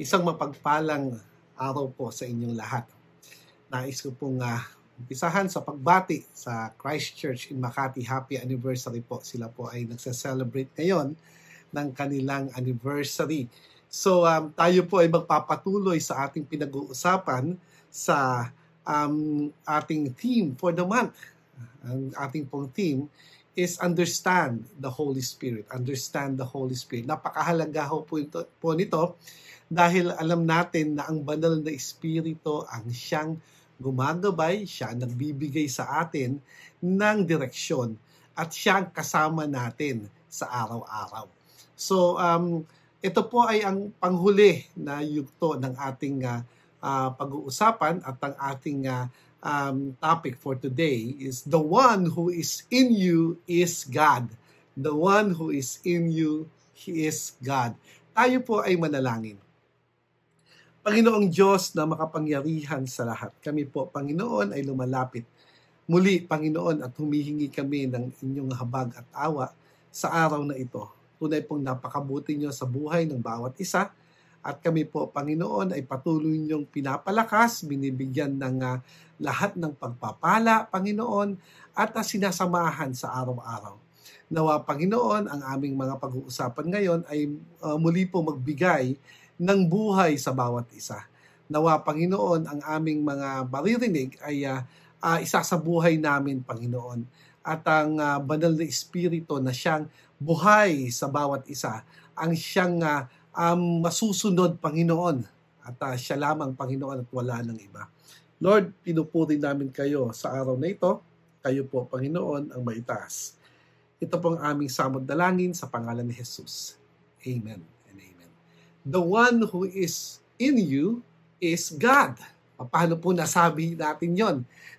Isang mapagpalang araw po sa inyong lahat. Nais ko pong uh, umpisahan sa pagbati sa Christchurch in Makati. Happy anniversary po. Sila po ay nagsa-celebrate ngayon ng kanilang anniversary. So um, tayo po ay magpapatuloy sa ating pinag-uusapan sa um, ating theme for the month. Ang ating pong theme is understand the Holy Spirit. Understand the Holy Spirit. Napakahalaga ho po, ito, po nito dahil alam natin na ang banal na Espiritu ang siyang gumagabay, siya ang nagbibigay sa atin ng direksyon at siya ang kasama natin sa araw-araw. So, um, ito po ay ang panghuli na yugto ng ating uh, uh, pag-uusapan at ang ating uh, um, topic for today is the one who is in you is God. The one who is in you, He is God. Tayo po ay manalangin. Panginoong Diyos na makapangyarihan sa lahat, kami po, Panginoon, ay lumalapit. Muli, Panginoon, at humihingi kami ng inyong habag at awa sa araw na ito. Tunay pong napakabuti niyo sa buhay ng bawat isa at kami po, Panginoon, ay patuloy niyong pinapalakas, binibigyan ng uh, lahat ng pagpapala, Panginoon, at sinasamahan sa araw-araw. Nawa, Panginoon, ang aming mga pag-uusapan ngayon ay uh, muli po magbigay ng buhay sa bawat isa. Nawa, Panginoon, ang aming mga maririnig ay uh, uh, isa sa buhay namin, Panginoon. At ang uh, banal na Espiritu na siyang buhay sa bawat isa, ang siyang uh, um, masusunod, Panginoon. At uh, siya lamang, Panginoon, at wala ng iba. Lord, pinupuri namin kayo sa araw na ito. Kayo po, Panginoon, ang maitaas. Ito pong aming samod dalangin sa pangalan ni Jesus. Amen and amen. The one who is in you is God. Paano po nasabi natin yon?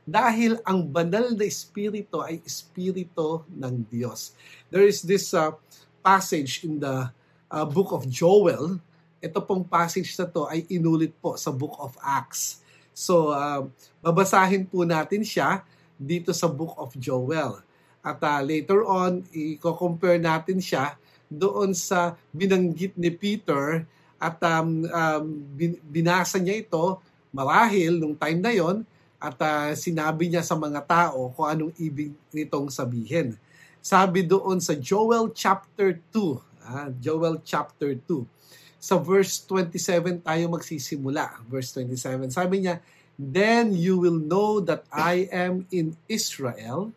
Dahil ang banal na espiritu ay espiritu ng Diyos. There is this uh, passage in the uh, book of Joel, ito pong passage na to ay inulit po sa book of Acts. So, uh, babasahin po natin siya dito sa book of Joel. At uh, later on, i-compare natin siya doon sa binanggit ni Peter at um, um, binasa niya ito marahil nung time na yon at uh, sinabi niya sa mga tao kung anong ibig nitong sabihin. Sabi doon sa Joel chapter 2, Ah, Joel chapter 2. Sa verse 27 tayo magsisimula. Verse 27. Sabi niya, Then you will know that I am in Israel,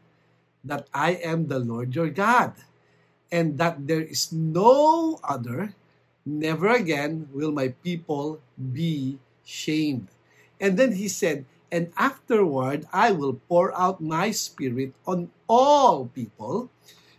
that I am the Lord your God, and that there is no other, never again will my people be shamed. And then he said, And afterward I will pour out my spirit on all people,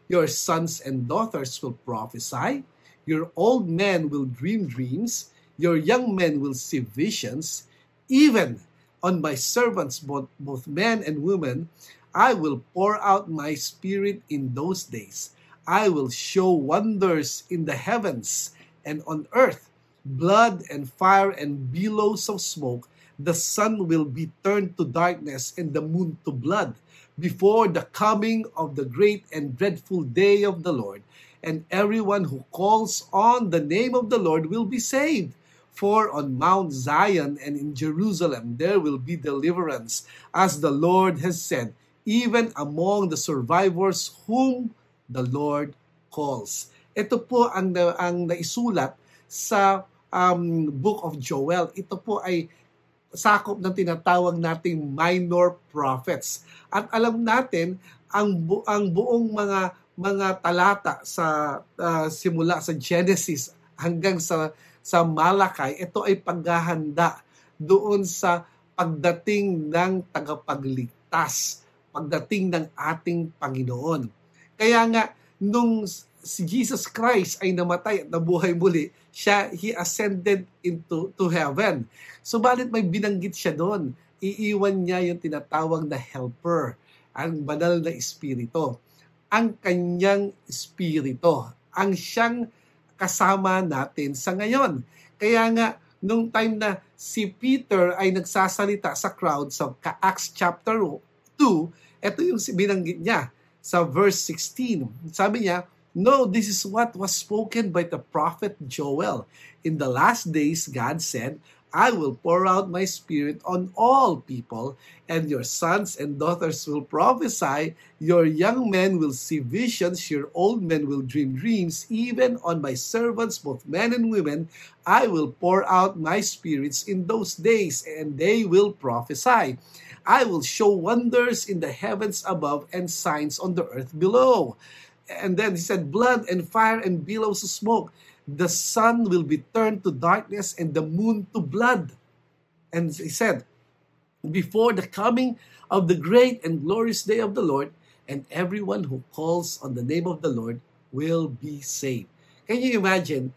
Your sons and daughters will prophesy. Your old men will dream dreams. Your young men will see visions. Even on my servants, both, both men and women, I will pour out my spirit in those days. I will show wonders in the heavens and on earth, blood and fire and billows of smoke. The sun will be turned to darkness and the moon to blood before the coming of the great and dreadful day of the Lord, and everyone who calls on the name of the Lord will be saved. For on Mount Zion and in Jerusalem there will be deliverance, as the Lord has said, even among the survivors whom the Lord calls. Ito po ang, ang naisulat sa um, Book of Joel. Ito po ay sakop ng tinatawag nating minor prophets. At alam natin ang bu- ang buong mga mga talata sa uh, simula sa Genesis hanggang sa sa Malakay, ito ay paghahanda doon sa pagdating ng tagapagligtas, pagdating ng ating Panginoon. Kaya nga, nung si Jesus Christ ay namatay at nabuhay muli, siya, he ascended into to heaven. Subalit may binanggit siya doon. Iiwan niya yung tinatawag na helper, ang banal na espiritu. Ang kanyang espiritu, ang siyang kasama natin sa ngayon. Kaya nga, nung time na si Peter ay nagsasalita sa crowd sa Acts chapter 2, ito yung binanggit niya sa verse 16. Sabi niya, No, this is what was spoken by the prophet Joel. In the last days, God said, I will pour out my spirit on all people, and your sons and daughters will prophesy, your young men will see visions, your old men will dream dreams, even on my servants, both men and women, I will pour out my spirits in those days, and they will prophesy. I will show wonders in the heavens above and signs on the earth below. And then he said, blood and fire and billows of smoke the sun will be turned to darkness and the moon to blood. And he said, before the coming of the great and glorious day of the Lord, and everyone who calls on the name of the Lord will be saved. Can you imagine,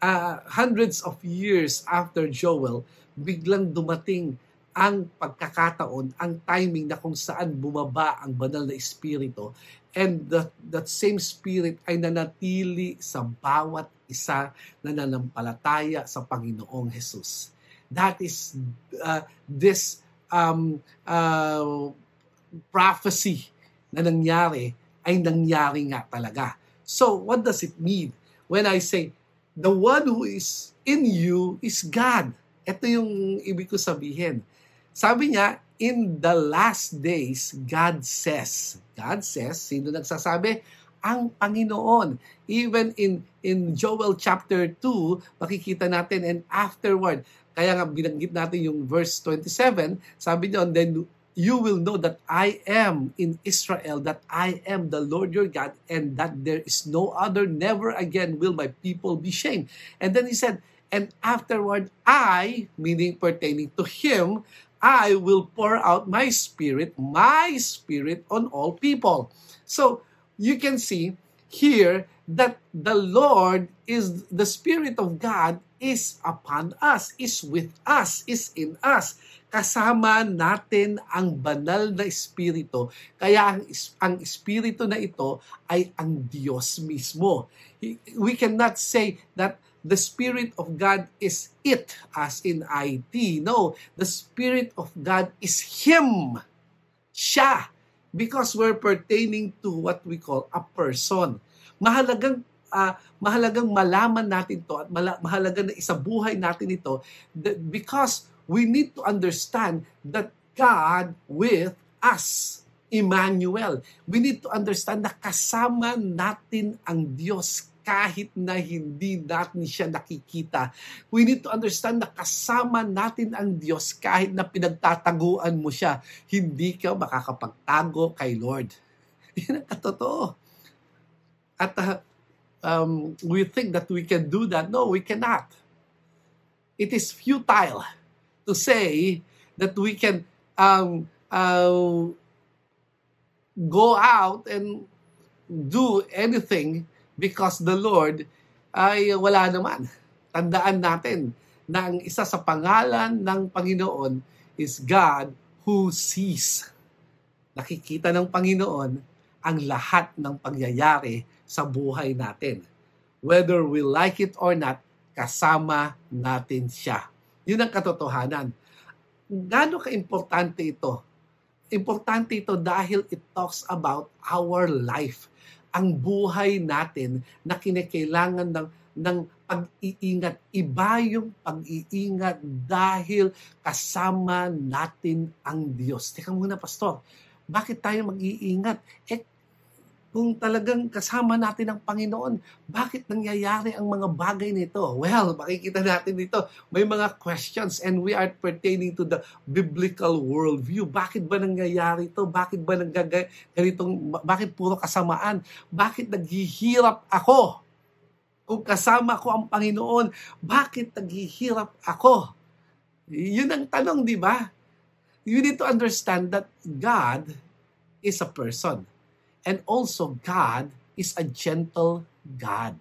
uh, hundreds of years after Joel, biglang dumating ang pagkakataon, ang timing na kung saan bumaba ang banal na espiritu and that, that same spirit ay nanatili sa bawat isa na nanampalataya sa Panginoong Jesus. That is uh, this um, uh, prophecy na nangyari ay nangyari nga talaga. So, what does it mean when I say, the one who is in you is God? Ito yung ibig ko sabihin. Sabi niya, in the last days, God says. God says, sino nagsasabi? Ang Panginoon. Even in in Joel chapter 2, makikita natin and afterward, kaya nga binanggit natin yung verse 27, sabi niya, then you will know that I am in Israel, that I am the Lord your God, and that there is no other, never again will my people be shamed. And then he said, and afterward, I, meaning pertaining to him, I will pour out my spirit, my spirit on all people. So, you can see here that the Lord is the Spirit of God is upon us, is with us, is in us. Kasama natin ang banal na Espiritu. Kaya ang, ang Espiritu na ito ay ang Diyos mismo. We cannot say that the Spirit of God is it, as in IT. No, the Spirit of God is Him. Siya because we're pertaining to what we call a person. Mahalagang uh, mahalagang malaman natin to at mahalagang na isabuhay natin ito because we need to understand that God with us. Emmanuel. We need to understand na kasama natin ang Diyos kahit na hindi natin siya nakikita. We need to understand na kasama natin ang Diyos kahit na pinagtataguan mo siya. Hindi ka makakapagtago kay Lord. Yan ang katotoo. At uh, um, we think that we can do that. No, we cannot. It is futile to say that we can um, uh, go out and do anything because the Lord ay wala naman. Tandaan natin na ang isa sa pangalan ng Panginoon is God who sees. Nakikita ng Panginoon ang lahat ng pangyayari sa buhay natin. Whether we like it or not, kasama natin siya. Yun ang katotohanan. Gano'n ka-importante ito? Importante ito dahil it talks about our life ang buhay natin na kinakailangan ng ng pag-iingat. Iba yung pag-iingat dahil kasama natin ang Diyos. Teka muna, Pastor. Bakit tayo mag-iingat? Eh, kung talagang kasama natin ang Panginoon, bakit nangyayari ang mga bagay nito? Well, makikita natin dito, may mga questions and we are pertaining to the biblical worldview. Bakit ba nangyayari ito? Bakit ba ganitong, bakit puro kasamaan? Bakit naghihirap ako? Kung kasama ko ang Panginoon, bakit naghihirap ako? Yun ang tanong, di ba? You need to understand that God is a person And also, God is a gentle God.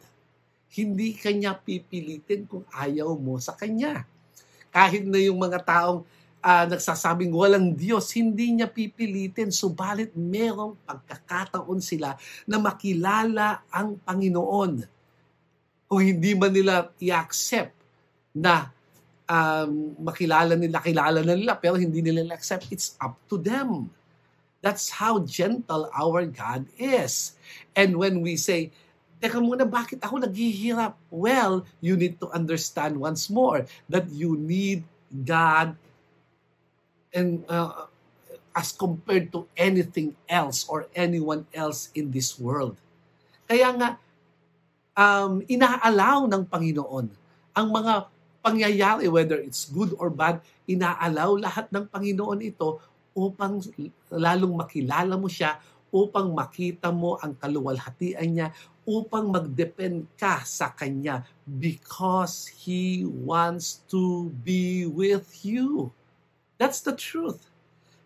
Hindi kanya pipilitin kung ayaw mo sa kanya. Kahit na yung mga taong uh, nagsasabing walang Diyos, hindi niya pipilitin. Subalit merong pagkakataon sila na makilala ang Panginoon. Kung hindi man nila i-accept na um, makilala nila, kilala na nila, pero hindi nila accept, it's up to them. That's how gentle our God is. And when we say, Teka muna, bakit ako naghihirap? Well, you need to understand once more that you need God and uh, as compared to anything else or anyone else in this world. Kaya nga, um, inaalaw ng Panginoon ang mga pangyayari, whether it's good or bad, inaalaw lahat ng Panginoon ito upang lalong makilala mo siya, upang makita mo ang kaluwalhatian niya, upang mag-depend ka sa Kanya because He wants to be with you. That's the truth.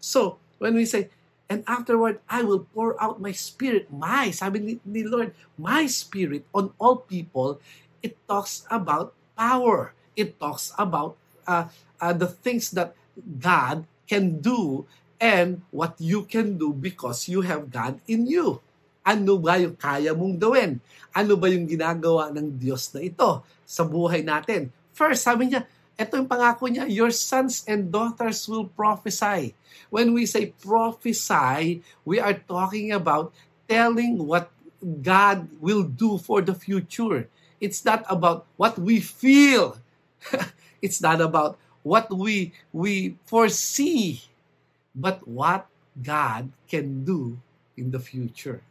So, when we say, and afterward, I will pour out my spirit, my, sabi ni, ni Lord, my spirit on all people, it talks about power. It talks about uh, uh, the things that God can do and what you can do because you have God in you. Ano ba yung kaya mong gawin? Ano ba yung ginagawa ng Diyos na ito sa buhay natin? First, sabi niya, ito yung pangako niya, your sons and daughters will prophesy. When we say prophesy, we are talking about telling what God will do for the future. It's not about what we feel. it's not about what we we foresee but what God can do in the future.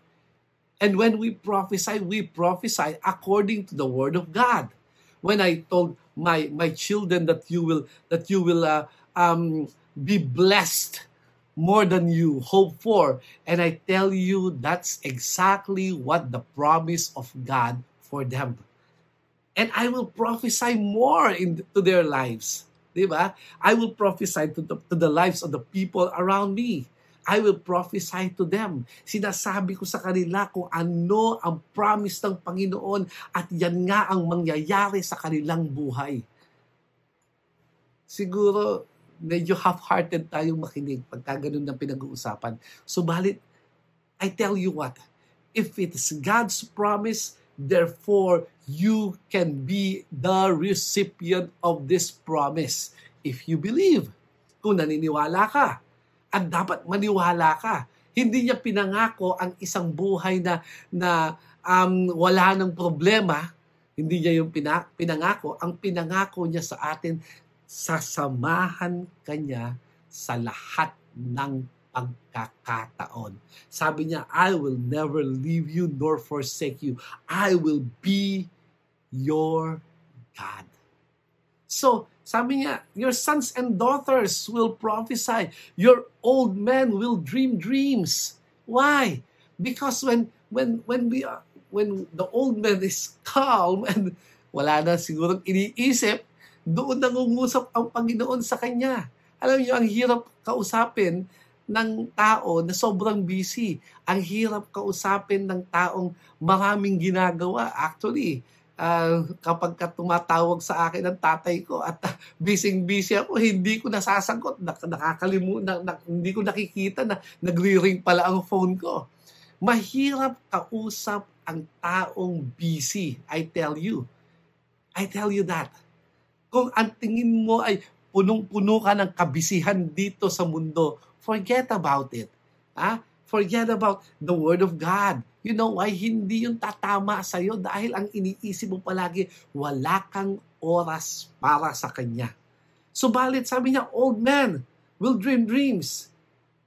And when we prophesy, we prophesy according to the word of God. When I told my my children that you will that you will uh, um, be blessed more than you hope for, and I tell you that's exactly what the promise of God for them. And I will prophesy more into their lives. Di ba? I will prophesy to the, to the lives of the people around me. I will prophesy to them. Sinasabi ko sa kanila kung ano ang promise ng Panginoon at yan nga ang mangyayari sa kanilang buhay. Siguro, medyo half-hearted tayong makinig pagka ganun ng pinag-uusapan. Subalit, I tell you what, if it is God's promise, Therefore, you can be the recipient of this promise if you believe. Kung naniniwala ka. At dapat maniwala ka. Hindi niya pinangako ang isang buhay na, na um, wala ng problema. Hindi niya yung pina, pinangako. Ang pinangako niya sa atin, sasamahan kanya sa lahat ng pagkakataon. Sabi niya, I will never leave you nor forsake you. I will be your God. So, sabi niya, your sons and daughters will prophesy. Your old men will dream dreams. Why? Because when when when we are, when the old man is calm and wala na siguro iniisip, doon nangungusap ang Panginoon sa kanya. Alam niyo, ang hirap kausapin ng tao na sobrang busy. Ang hirap kausapin ng taong maraming ginagawa. Actually, uh, kapag ka tumatawag sa akin ng tatay ko at uh, busy-busy ako, hindi ko nasasagot. Nak- nakakalimutan, na, hindi ko nakikita na nagre-ring pala ang phone ko. Mahirap kausap ang taong busy. I tell you. I tell you that. Kung ang tingin mo ay punong-puno ka ng kabisihan dito sa mundo, forget about it. Ah, forget about the Word of God. You know why? Hindi yung tatama sa iyo dahil ang iniisip mo palagi, wala kang oras para sa Kanya. Subalit, sabi niya, old men will dream dreams.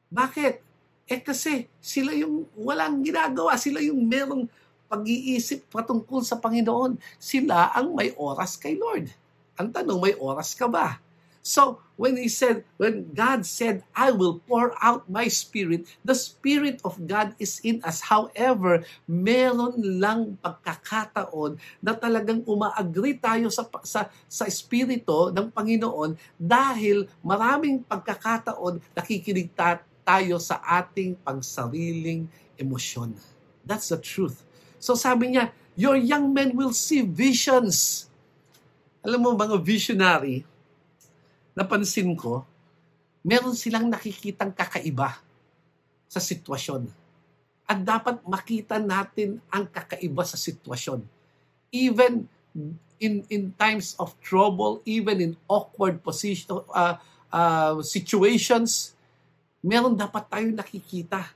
Bakit? Eh kasi sila yung walang ginagawa. Sila yung merong pag-iisip patungkol sa Panginoon. Sila ang may oras kay Lord. Ang tanong, may oras ka ba? So, when he said, when God said, I will pour out my spirit, the spirit of God is in us. However, meron lang pagkakataon na talagang umaagree tayo sa, sa, sa espiritu ng Panginoon dahil maraming pagkakataon nakikinig ta- tayo sa ating pangsariling emosyon. That's the truth. So sabi niya, your young men will see visions. Alam mo, mga visionary, napansin ko, meron silang nakikitang kakaiba sa sitwasyon. At dapat makita natin ang kakaiba sa sitwasyon. Even in in times of trouble, even in awkward position uh, uh, situations, meron dapat tayong nakikita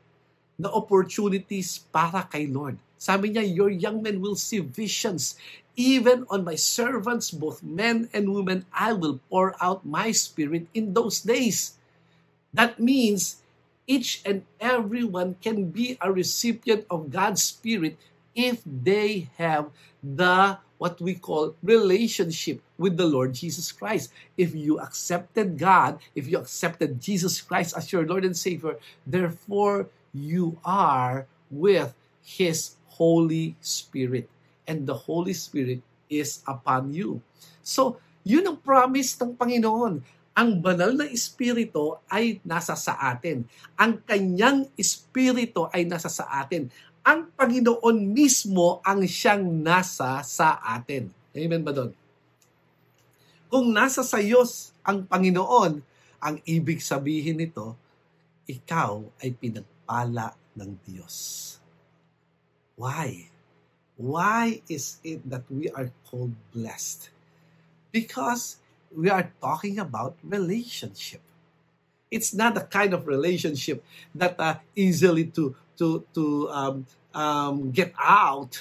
na opportunities para kay Lord. Sabi niya, your young men will see visions. Even on my servants, both men and women, I will pour out my spirit in those days. That means each and everyone can be a recipient of God's Spirit if they have the what we call relationship with the Lord Jesus Christ. If you accepted God, if you accepted Jesus Christ as your Lord and Savior, therefore you are with His Holy Spirit. And the Holy Spirit is upon you. So, yun ang promise ng Panginoon ang banal na espiritu ay nasa sa atin. Ang kanyang espiritu ay nasa sa atin. Ang Panginoon mismo ang siyang nasa sa atin. Amen ba doon? Kung nasa sa iyo ang Panginoon, ang ibig sabihin nito, ikaw ay pinagpala ng Diyos. Why? Why is it that we are called blessed? Because we are talking about relationship. It's not the kind of relationship that uh, easily to to to um, um, get out.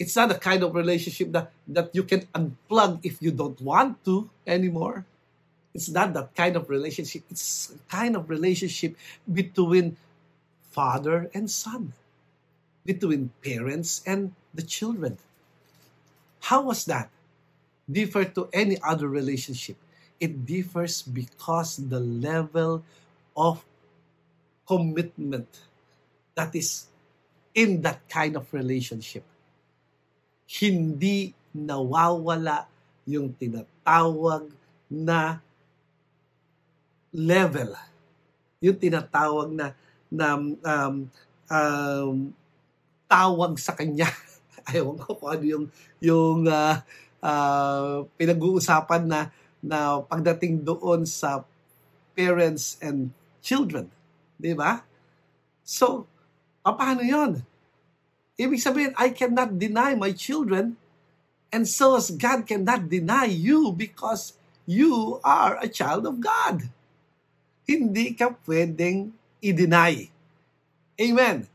It's not the kind of relationship that that you can unplug if you don't want to anymore. It's not that kind of relationship. It's kind of relationship between father and son, between parents and the children. How was that? differ to any other relationship. It differs because the level of commitment that is in that kind of relationship. Hindi nawawala yung tinatawag na level. Yung tinatawag na na um, um, tawag sa kanya. Ayaw ko kung ano yung yung uh, uh, pinag-uusapan na na pagdating doon sa parents and children. Di ba? So, paano yon? Ibig sabihin, I cannot deny my children and so as God cannot deny you because you are a child of God. Hindi ka pwedeng i-deny. Amen.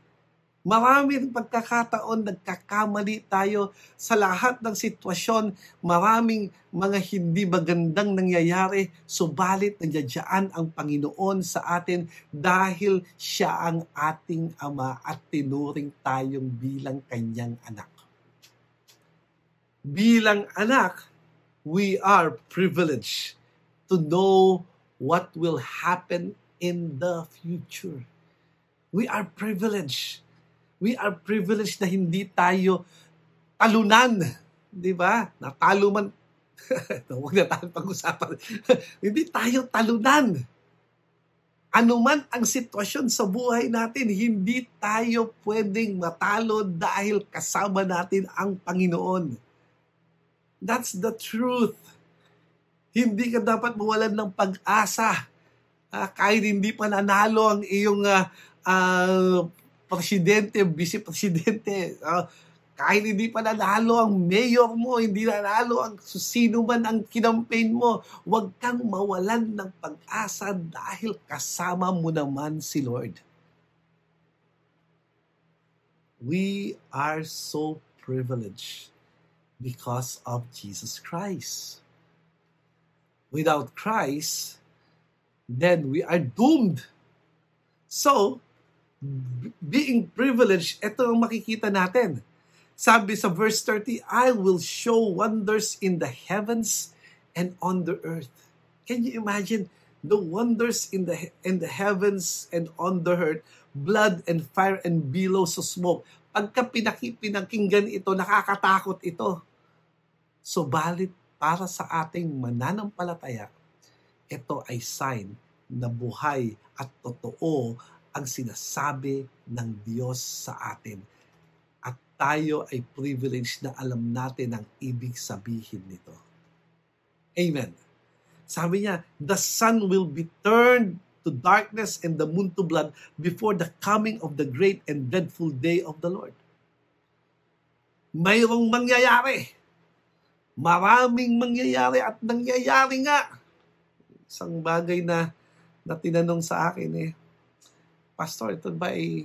Maraming pagkakataon nagkakamali tayo sa lahat ng sitwasyon. Maraming mga hindi magandang nangyayari. Subalit nandiyan ang Panginoon sa atin dahil siya ang ating Ama at tinuring tayong bilang kanyang anak. Bilang anak, we are privileged to know what will happen in the future. We are privileged we are privileged na hindi tayo talunan. Di ba? Natalo man. Huwag na tayo pag-usapan. hindi tayo talunan. Ano man ang sitwasyon sa buhay natin, hindi tayo pwedeng matalo dahil kasama natin ang Panginoon. That's the truth. Hindi ka dapat mawalan ng pag-asa. Uh, kahit hindi pa nanalo ang iyong uh, uh, presidente, vice-presidente, uh, kahit hindi pa nanalo ang mayor mo, hindi nanalo ang sino man ang kinampaign mo, huwag kang mawalan ng pag-asa dahil kasama mo naman si Lord. We are so privileged because of Jesus Christ. Without Christ, then we are doomed. So, being privileged, ito ang makikita natin. Sabi sa verse 30, I will show wonders in the heavens and on the earth. Can you imagine the wonders in the in the heavens and on the earth, blood and fire and billows of smoke. Pagka pinaki, pinakinggan ito, nakakatakot ito. Subalit para sa ating mananampalataya, ito ay sign na buhay at totoo ang sinasabi ng Diyos sa atin. At tayo ay privileged na alam natin ang ibig sabihin nito. Amen. Sabi niya, the sun will be turned to darkness and the moon to blood before the coming of the great and dreadful day of the Lord. Mayroong mangyayari. Maraming mangyayari at nangyayari nga. Isang bagay na, na tinanong sa akin eh, Pastor, ito ba ay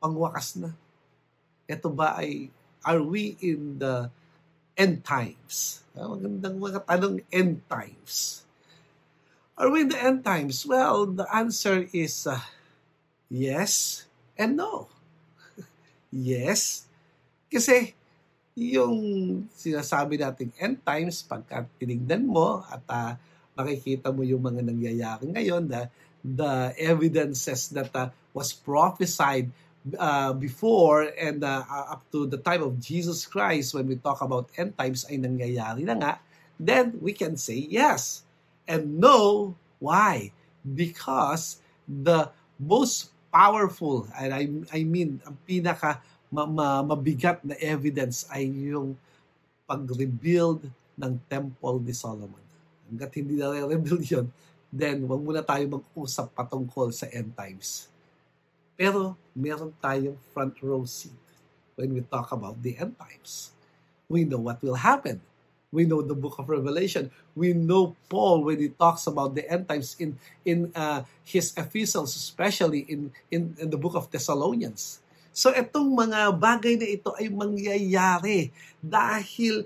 pangwakas na? ito ba ay, are we in the end times? Ah, magandang mga tanong, end times. Are we in the end times? Well, the answer is uh, yes and no. yes, kasi yung sinasabi nating end times, pagka tinignan mo at uh, makikita mo yung mga nangyayari ngayon, the, the evidences that uh, was prophesied uh, before and uh, up to the time of Jesus Christ when we talk about end times ay nangyayari na nga, then we can say yes. And no, why? Because the most powerful, and I, I mean, ang pinaka ma, ma, mabigat na evidence ay yung pag-rebuild ng Temple ni Solomon. Hanggat hindi na rebuild yun, then wag muna tayo mag-usap patungkol sa end times. Pero meron tayong front row seat when we talk about the end times. We know what will happen. We know the book of Revelation. We know Paul when he talks about the end times in in uh, his epistles, especially in, in in the book of Thessalonians. So itong mga bagay na ito ay mangyayari dahil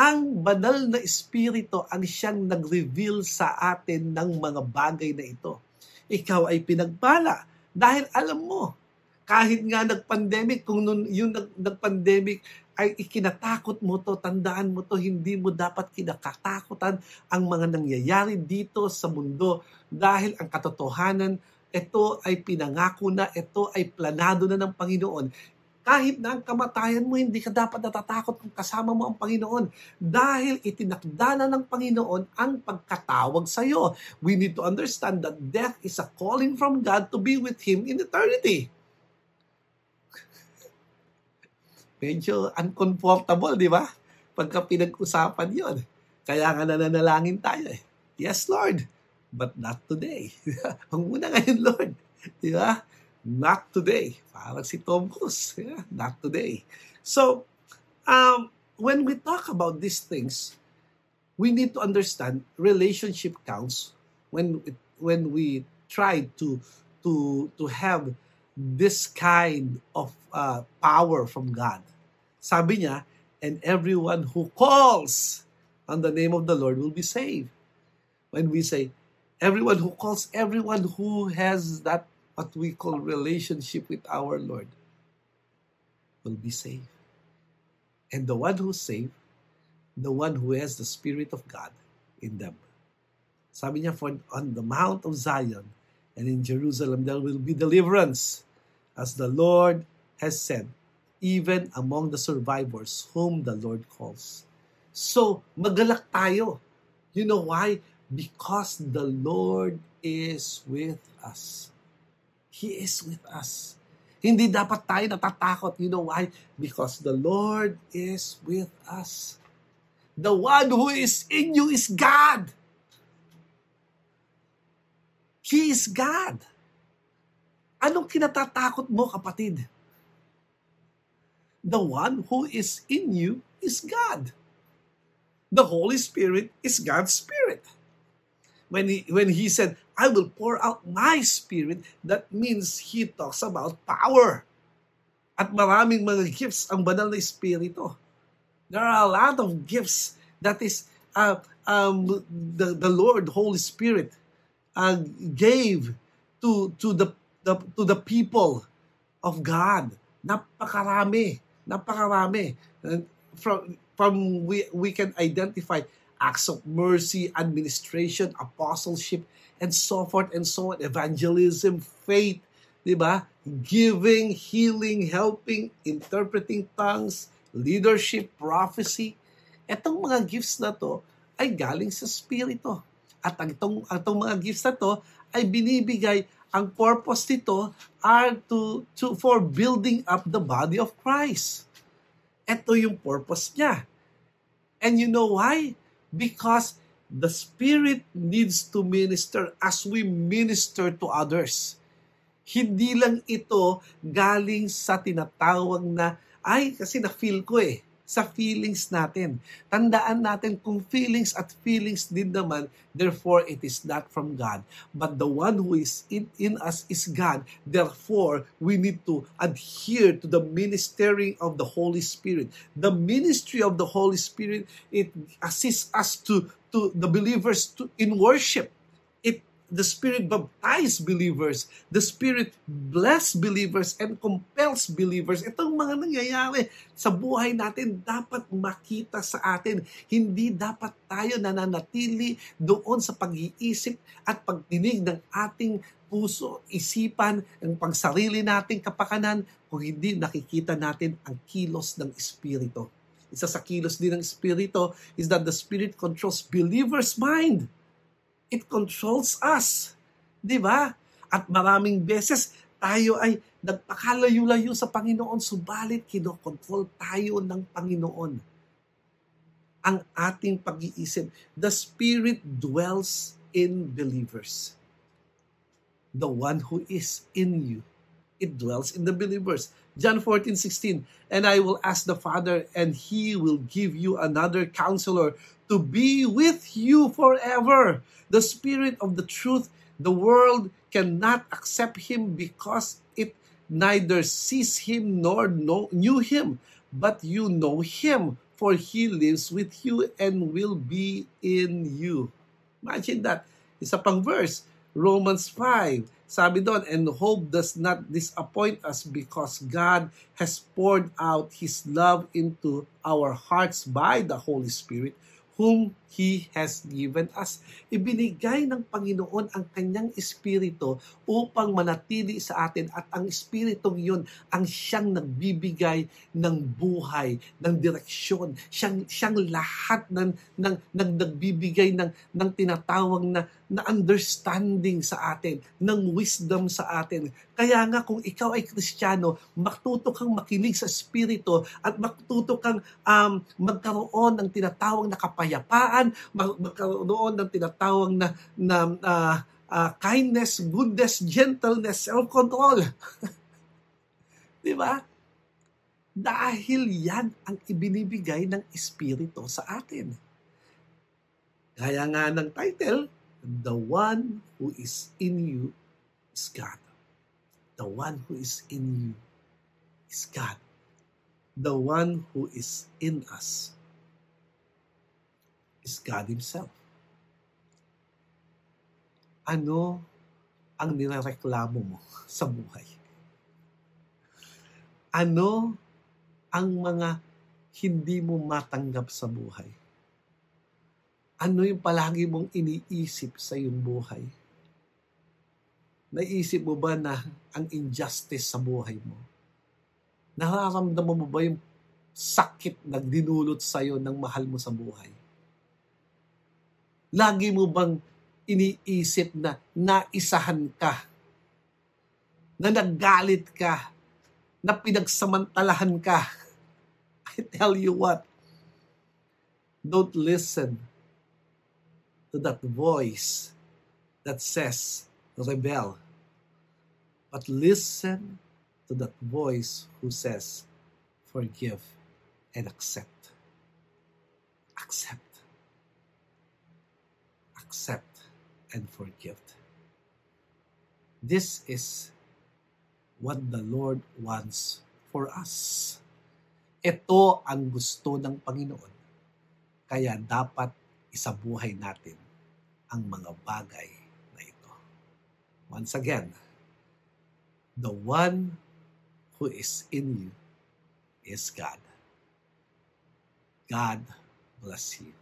ang banal na espiritu ang siyang nag-reveal sa atin ng mga bagay na ito. Ikaw ay pinagpala dahil alam mo, kahit nga nag-pandemic, kung nun, yung nag-pandemic ay ikinatakot mo to, tandaan mo to, hindi mo dapat kinakatakutan ang mga nangyayari dito sa mundo dahil ang katotohanan, ito ay pinangako na, ito ay planado na ng Panginoon kahit na ang kamatayan mo, hindi ka dapat natatakot kung kasama mo ang Panginoon. Dahil itinakda na ng Panginoon ang pagkatawag sa iyo. We need to understand that death is a calling from God to be with Him in eternity. Medyo uncomfortable, di ba? Pagka pinag-usapan yon. Kaya nga nananalangin tayo eh. Yes, Lord, but not today. Huwag muna ngayon, Lord. Di ba? Not today. Parang si Tom Cruise. Yeah, not today. So, um, when we talk about these things, we need to understand relationship counts when when we try to to to have this kind of uh, power from God. Sabi niya, and everyone who calls on the name of the Lord will be saved. When we say, everyone who calls, everyone who has that what we call relationship with our Lord will be saved. And the one who's saved, the one who has the Spirit of God in them. Sabi niya, for on the Mount of Zion and in Jerusalem there will be deliverance, as the Lord has said, even among the survivors whom the Lord calls. So, magalak tayo. You know why? Because the Lord is with us. He is with us. Hindi dapat tayo natatakot. You know why? Because the Lord is with us. The one who is in you is God. He is God. Anong kinatatakot mo, kapatid? The one who is in you is God. The Holy Spirit is God's Spirit. When he, when he said, I will pour out my spirit. That means he talks about power. At maraming mga gifts ang banal na espiritu. There are a lot of gifts that is uh, um, the, the Lord, Holy Spirit, uh, gave to to the, the to the people of God. Napakarami, napakarami. From from we we can identify acts of mercy, administration, apostleship, and so forth and so on. Evangelism, faith, di ba? Giving, healing, helping, interpreting tongues, leadership, prophecy. Etong mga gifts na to ay galing sa Spirito. At itong, itong mga gifts na to ay binibigay ang purpose nito are to, to for building up the body of Christ. Ito yung purpose niya. And you know why? Because the Spirit needs to minister as we minister to others. Hindi lang ito galing sa tinatawag na, ay, kasi na-feel ko eh. Sa feelings natin. Tandaan natin kung feelings at feelings din naman, therefore it is not from God. But the one who is in, in us is God. Therefore, we need to adhere to the ministry of the Holy Spirit. The ministry of the Holy Spirit, it assists us to, to the believers to, in worship the Spirit baptizes believers. The Spirit bless believers and compels believers. Itong mga nangyayari sa buhay natin dapat makita sa atin. Hindi dapat tayo nananatili doon sa pag-iisip at pagdinig ng ating puso, isipan, ang pagsarili nating kapakanan kung hindi nakikita natin ang kilos ng Espiritu. Isa sa kilos din ng Espiritu is that the Spirit controls believer's mind It controls us. Di ba? At maraming beses, tayo ay nagpakalayo-layo sa Panginoon, subalit kinokontrol tayo ng Panginoon. Ang ating pag-iisip. The Spirit dwells in believers. The one who is in you. It dwells in the believers. John 14, 16. And I will ask the Father, and He will give you another counselor to be with you forever. The Spirit of the truth, the world cannot accept him because it neither sees him nor know, knew him. But you know him, for he lives with you and will be in you. Imagine that. Isa pang verse, Romans 5. Sabi doon, and hope does not disappoint us because God has poured out His love into our hearts by the Holy Spirit whom He has given us. Ibinigay ng Panginoon ang kanyang Espiritu upang manatili sa atin at ang Espiritong yun ang siyang nagbibigay ng buhay, ng direksyon. Siyang, siyang lahat ng, ng, ng nagbibigay ng, ng tinatawag na, na understanding sa atin, ng wisdom sa atin. Kaya nga kung ikaw ay Kristiyano, matuto kang makinig sa Espiritu at matuto kang um, magkaroon ng tinatawag na kapayapaan, magkaroon ng tinatawag na, na uh, uh, kindness, goodness, gentleness, self-control. Di ba? Dahil yan ang ibinibigay ng Espiritu sa atin. Kaya nga ng title, The one who is in you is God. The one who is in you is God. The one who is in us is God Himself. Ano ang nirereklamo mo sa buhay? Ano ang mga hindi mo matanggap sa buhay? Ano yung palagi mong iniisip sa iyong buhay? Naisip mo ba na ang injustice sa buhay mo? Nararamdaman mo ba yung sakit na dinulot sa iyo ng mahal mo sa buhay? Lagi mo bang iniisip na naisahan ka, na naggalit ka, na pinagsamantalahan ka? I tell you what, don't listen to that voice that says, rebel. But listen to that voice who says, forgive and accept. Accept. Accept and forgive. This is what the Lord wants for us. Ito ang gusto ng Panginoon. Kaya dapat isabuhay natin ang mga bagay Once again, the one who is in you is God. God bless you.